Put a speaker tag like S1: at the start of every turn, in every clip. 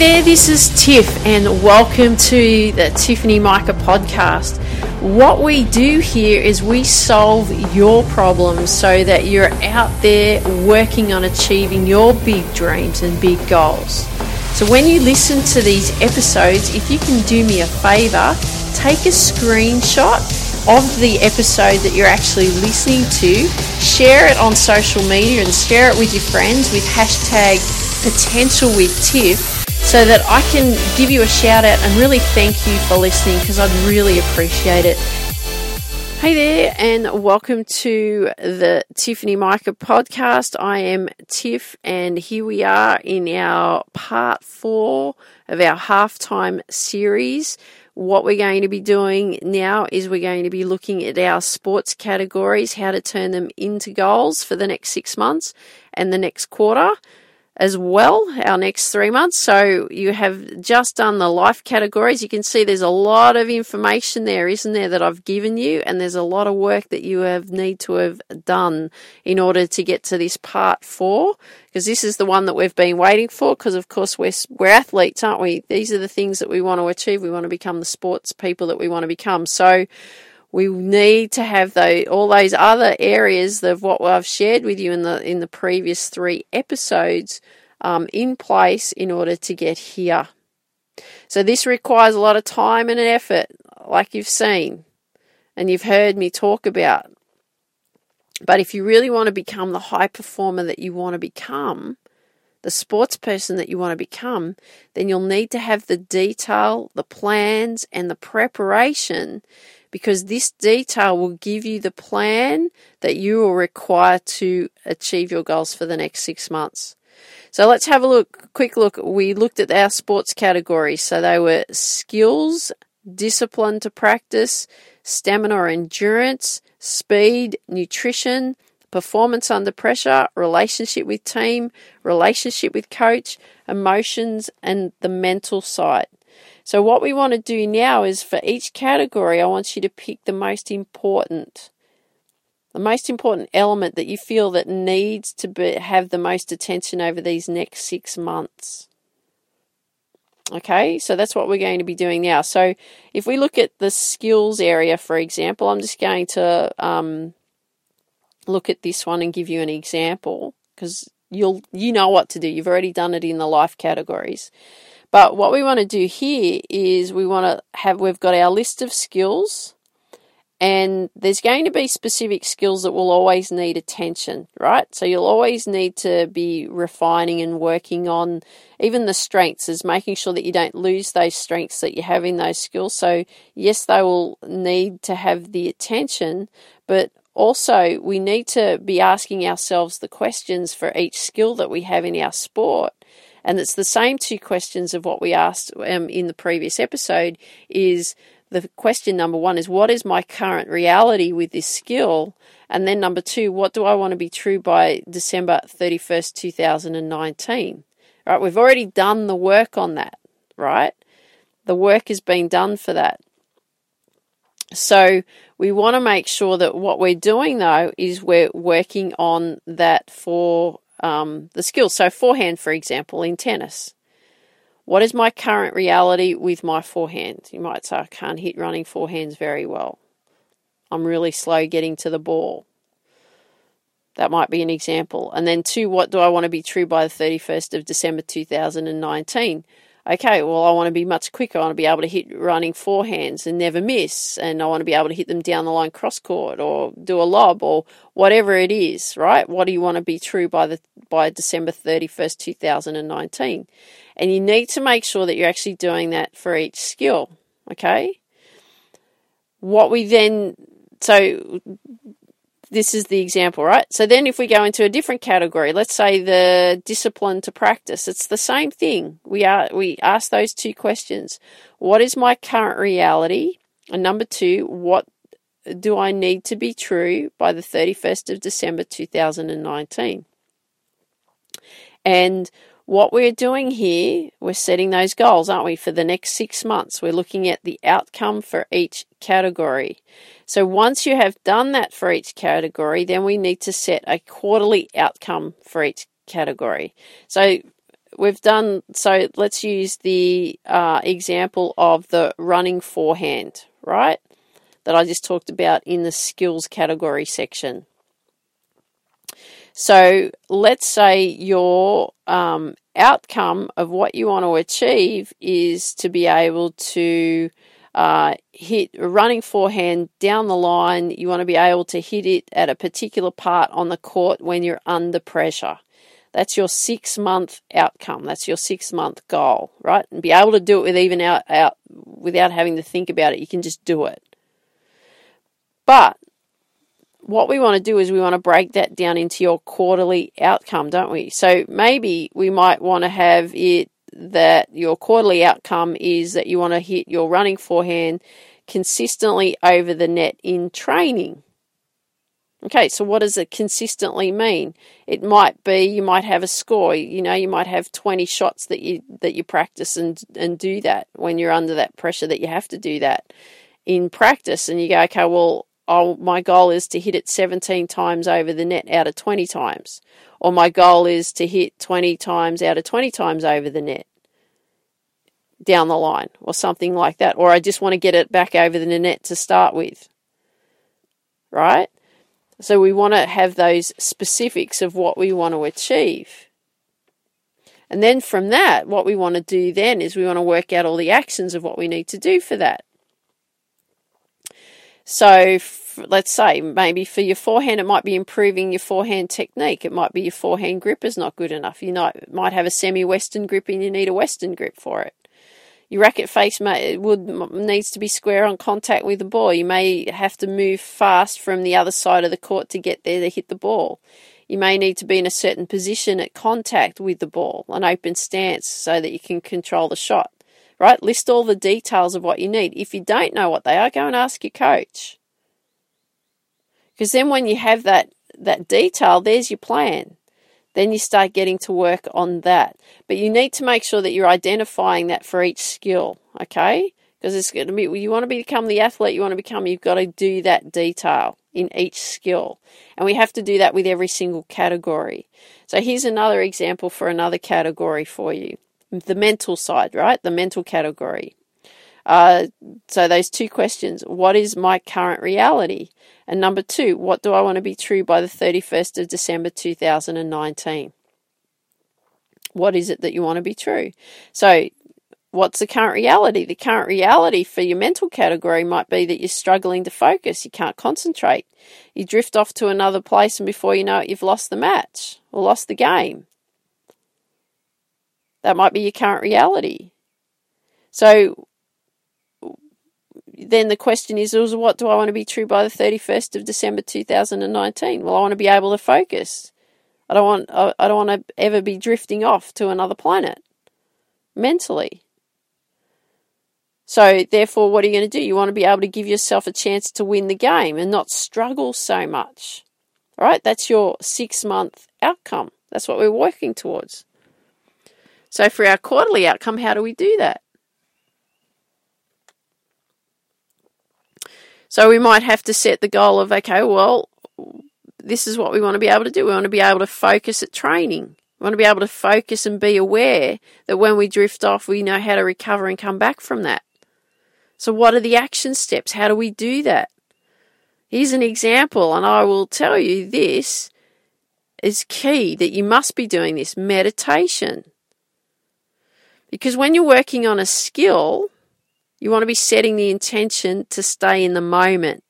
S1: there, this is Tiff, and welcome to the Tiffany Micah podcast. What we do here is we solve your problems so that you're out there working on achieving your big dreams and big goals. So, when you listen to these episodes, if you can do me a favor, take a screenshot of the episode that you're actually listening to, share it on social media, and share it with your friends with hashtag potential with Tiff so that I can give you a shout out and really thank you for listening because I'd really appreciate it. Hey there, and welcome to the Tiffany Micah podcast. I am Tiff, and here we are in our part four of our halftime series. What we're going to be doing now is we're going to be looking at our sports categories, how to turn them into goals for the next six months and the next quarter as well, our next three months. So you have just done the life categories. You can see there's a lot of information there, isn't there, that I've given you, and there's a lot of work that you have need to have done in order to get to this part four, because this is the one that we've been waiting for. Because of course we're we're athletes, aren't we? These are the things that we want to achieve. We want to become the sports people that we want to become. So we need to have those, all those other areas of what I've shared with you in the in the previous three episodes um, in place in order to get here. So this requires a lot of time and effort, like you've seen and you've heard me talk about. But if you really want to become the high performer that you want to become, the sports person that you want to become, then you'll need to have the detail, the plans, and the preparation because this detail will give you the plan that you will require to achieve your goals for the next six months. So let's have a look, quick look. We looked at our sports categories. So they were skills, discipline to practice, stamina or endurance, speed, nutrition, performance under pressure, relationship with team, relationship with coach, emotions, and the mental side. So, what we want to do now is for each category, I want you to pick the most important, the most important element that you feel that needs to be, have the most attention over these next six months. Okay, so that's what we're going to be doing now. So, if we look at the skills area, for example, I'm just going to um, look at this one and give you an example because you'll you know what to do. You've already done it in the life categories. But what we want to do here is we want to have, we've got our list of skills and there's going to be specific skills that will always need attention, right? So you'll always need to be refining and working on even the strengths, is making sure that you don't lose those strengths that you have in those skills. So, yes, they will need to have the attention, but also we need to be asking ourselves the questions for each skill that we have in our sport and it's the same two questions of what we asked um, in the previous episode is the question number one is what is my current reality with this skill? And then number two, what do I want to be true by December 31st, 2019? Right, we've already done the work on that, right? The work has been done for that. So we want to make sure that what we're doing though is we're working on that for um, the skills. So, forehand, for example, in tennis. What is my current reality with my forehand? You might say, I can't hit running forehands very well. I'm really slow getting to the ball. That might be an example. And then, two, what do I want to be true by the 31st of December 2019? Okay, well, I want to be much quicker. I want to be able to hit running forehands and never miss. And I want to be able to hit them down the line cross court or do a lob or whatever it is, right? What do you want to be true by the by December 31st, 2019? And you need to make sure that you're actually doing that for each skill, okay? What we then so this is the example, right? So then if we go into a different category, let's say the discipline to practice, it's the same thing. We are we ask those two questions. What is my current reality? And number 2, what do I need to be true by the 31st of December 2019? And what we're doing here, we're setting those goals, aren't we, for the next six months? We're looking at the outcome for each category. So once you have done that for each category, then we need to set a quarterly outcome for each category. So we've done, so let's use the uh, example of the running forehand, right? That I just talked about in the skills category section. So let's say your um, outcome of what you want to achieve is to be able to uh, hit running forehand down the line. You want to be able to hit it at a particular part on the court when you're under pressure. That's your six month outcome. That's your six month goal, right? And be able to do it with even out, out without having to think about it. You can just do it. But what we want to do is we want to break that down into your quarterly outcome, don't we? So maybe we might want to have it that your quarterly outcome is that you want to hit your running forehand consistently over the net in training. Okay, so what does it consistently mean? It might be you might have a score, you know, you might have 20 shots that you that you practice and and do that when you're under that pressure that you have to do that in practice and you go, okay, well, oh, my goal is to hit it 17 times over the net out of 20 times. Or my goal is to hit 20 times out of 20 times over the net down the line, or something like that. Or I just want to get it back over the net to start with. Right? So we want to have those specifics of what we want to achieve. And then from that, what we want to do then is we want to work out all the actions of what we need to do for that. So let's say maybe for your forehand, it might be improving your forehand technique. It might be your forehand grip is not good enough. You might, might have a semi-western grip and you need a western grip for it. Your racket face may, would needs to be square on contact with the ball. You may have to move fast from the other side of the court to get there to hit the ball. You may need to be in a certain position at contact with the ball, an open stance, so that you can control the shot right? List all the details of what you need. If you don't know what they are, go and ask your coach. Because then when you have that, that detail, there's your plan. Then you start getting to work on that. But you need to make sure that you're identifying that for each skill, okay? Because it's going to be, you want to become the athlete you want to become, you've got to do that detail in each skill. And we have to do that with every single category. So here's another example for another category for you the mental side, right? The mental category. Uh, so those two questions: What is my current reality? And number two, what do I want to be true by the thirty first of December two thousand and nineteen? What is it that you want to be true? So what's the current reality? The current reality for your mental category might be that you're struggling to focus, you can't concentrate, you drift off to another place, and before you know it, you've lost the match or lost the game. That might be your current reality. So then the question is, well, what do I want to be true by the 31st of December 2019? Well, I want to be able to focus. I don't want I don't want to ever be drifting off to another planet mentally. So therefore what are you going to do? You want to be able to give yourself a chance to win the game and not struggle so much. All right? That's your 6 month outcome. That's what we're working towards. So, for our quarterly outcome, how do we do that? So, we might have to set the goal of okay, well, this is what we want to be able to do. We want to be able to focus at training. We want to be able to focus and be aware that when we drift off, we know how to recover and come back from that. So, what are the action steps? How do we do that? Here's an example, and I will tell you this is key that you must be doing this meditation. Because when you're working on a skill, you want to be setting the intention to stay in the moment.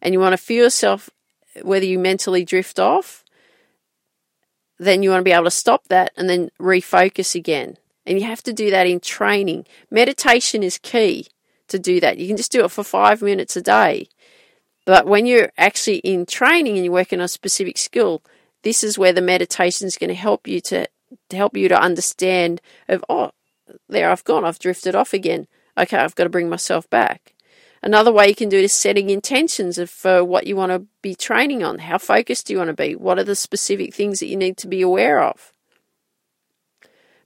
S1: And you want to feel yourself, whether you mentally drift off, then you want to be able to stop that and then refocus again. And you have to do that in training. Meditation is key to do that. You can just do it for five minutes a day. But when you're actually in training and you're working on a specific skill, this is where the meditation is going to help you to, to help you to understand of oh there I've gone, I've drifted off again. Okay, I've got to bring myself back. Another way you can do it is setting intentions of what you want to be training on. How focused do you want to be? What are the specific things that you need to be aware of?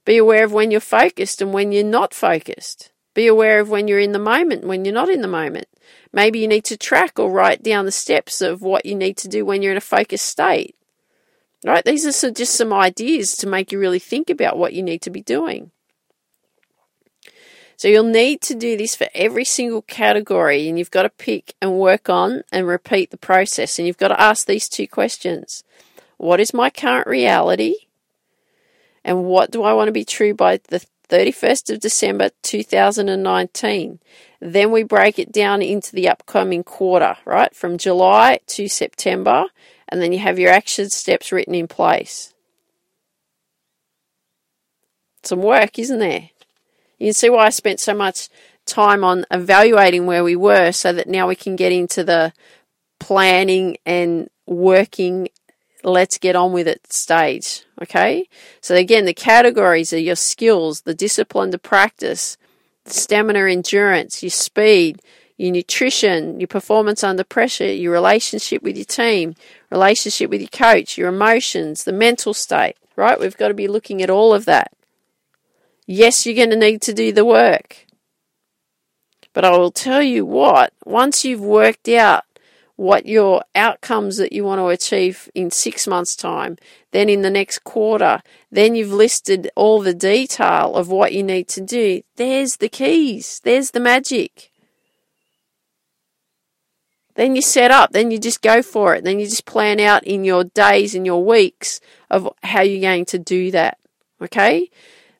S1: Be aware of when you're focused and when you're not focused. Be aware of when you're in the moment, when you're not in the moment. Maybe you need to track or write down the steps of what you need to do when you're in a focused state. Right? These are just some ideas to make you really think about what you need to be doing. So you'll need to do this for every single category and you've got to pick and work on and repeat the process. And you've got to ask these two questions What is my current reality? And what do I want to be true by the 31st of December 2019? Then we break it down into the upcoming quarter, right? From July to September. And then you have your action steps written in place. Some work, isn't there? You can see why I spent so much time on evaluating where we were so that now we can get into the planning and working let's get on with it stage. Okay. So again, the categories are your skills, the discipline to practice, stamina, endurance, your speed, your nutrition, your performance under pressure, your relationship with your team, relationship with your coach, your emotions, the mental state, right? We've got to be looking at all of that. Yes, you're going to need to do the work. But I will tell you what, once you've worked out what your outcomes that you want to achieve in six months' time, then in the next quarter, then you've listed all the detail of what you need to do, there's the keys, there's the magic. Then you set up, then you just go for it, then you just plan out in your days and your weeks of how you're going to do that. Okay?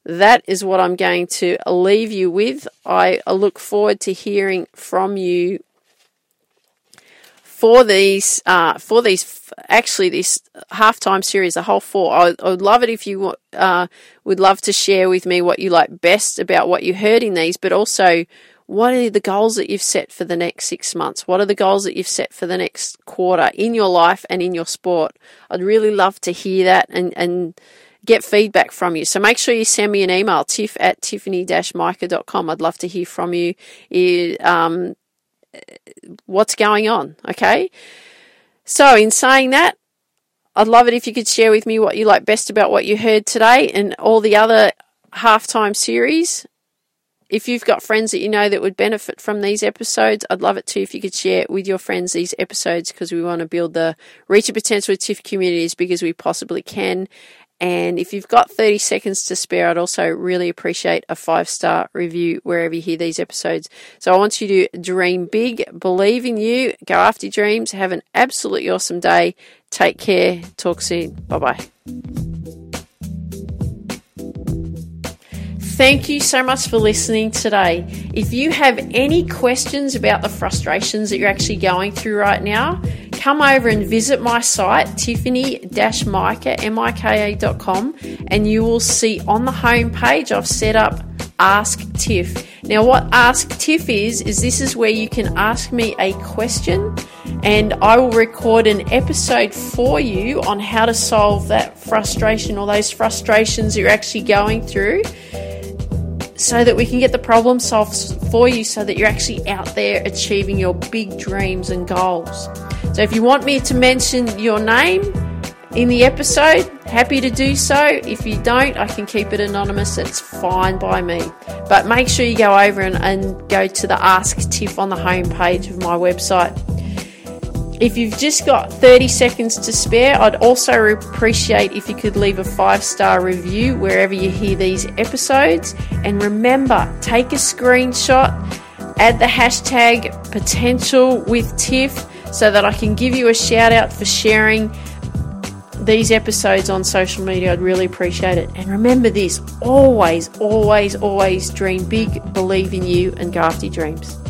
S1: That is what I'm going to leave you with. I look forward to hearing from you for these uh, for these actually this halftime series, the whole four. I, I would love it if you uh, would love to share with me what you like best about what you heard in these, but also what are the goals that you've set for the next six months? What are the goals that you've set for the next quarter in your life and in your sport? I'd really love to hear that and and get feedback from you. So make sure you send me an email, tiff at tiffany-micah.com. I'd love to hear from you. Um, what's going on? Okay. So in saying that, I'd love it if you could share with me what you like best about what you heard today and all the other halftime series. If you've got friends that you know that would benefit from these episodes, I'd love it too if you could share with your friends these episodes because we want to build the reach of potential with TIFF community as big as we possibly can. And if you've got 30 seconds to spare, I'd also really appreciate a five star review wherever you hear these episodes. So I want you to dream big, believe in you, go after your dreams, have an absolutely awesome day. Take care. Talk soon. Bye bye. Thank you so much for listening today. If you have any questions about the frustrations that you're actually going through right now, come over and visit my site, tiffany-micah.com, and you will see on the home page I've set up Ask Tiff. Now, what Ask Tiff is, is this is where you can ask me a question and I will record an episode for you on how to solve that frustration or those frustrations you're actually going through so that we can get the problem solved for you so that you're actually out there achieving your big dreams and goals. So if you want me to mention your name in the episode, happy to do so. If you don't, I can keep it anonymous. It's fine by me. But make sure you go over and, and go to the Ask Tiff on the homepage of my website. If you've just got 30 seconds to spare, I'd also appreciate if you could leave a five star review wherever you hear these episodes. And remember, take a screenshot, add the hashtag potential with Tiff so that I can give you a shout out for sharing these episodes on social media. I'd really appreciate it. And remember this always, always, always dream big, believe in you, and go after your dreams.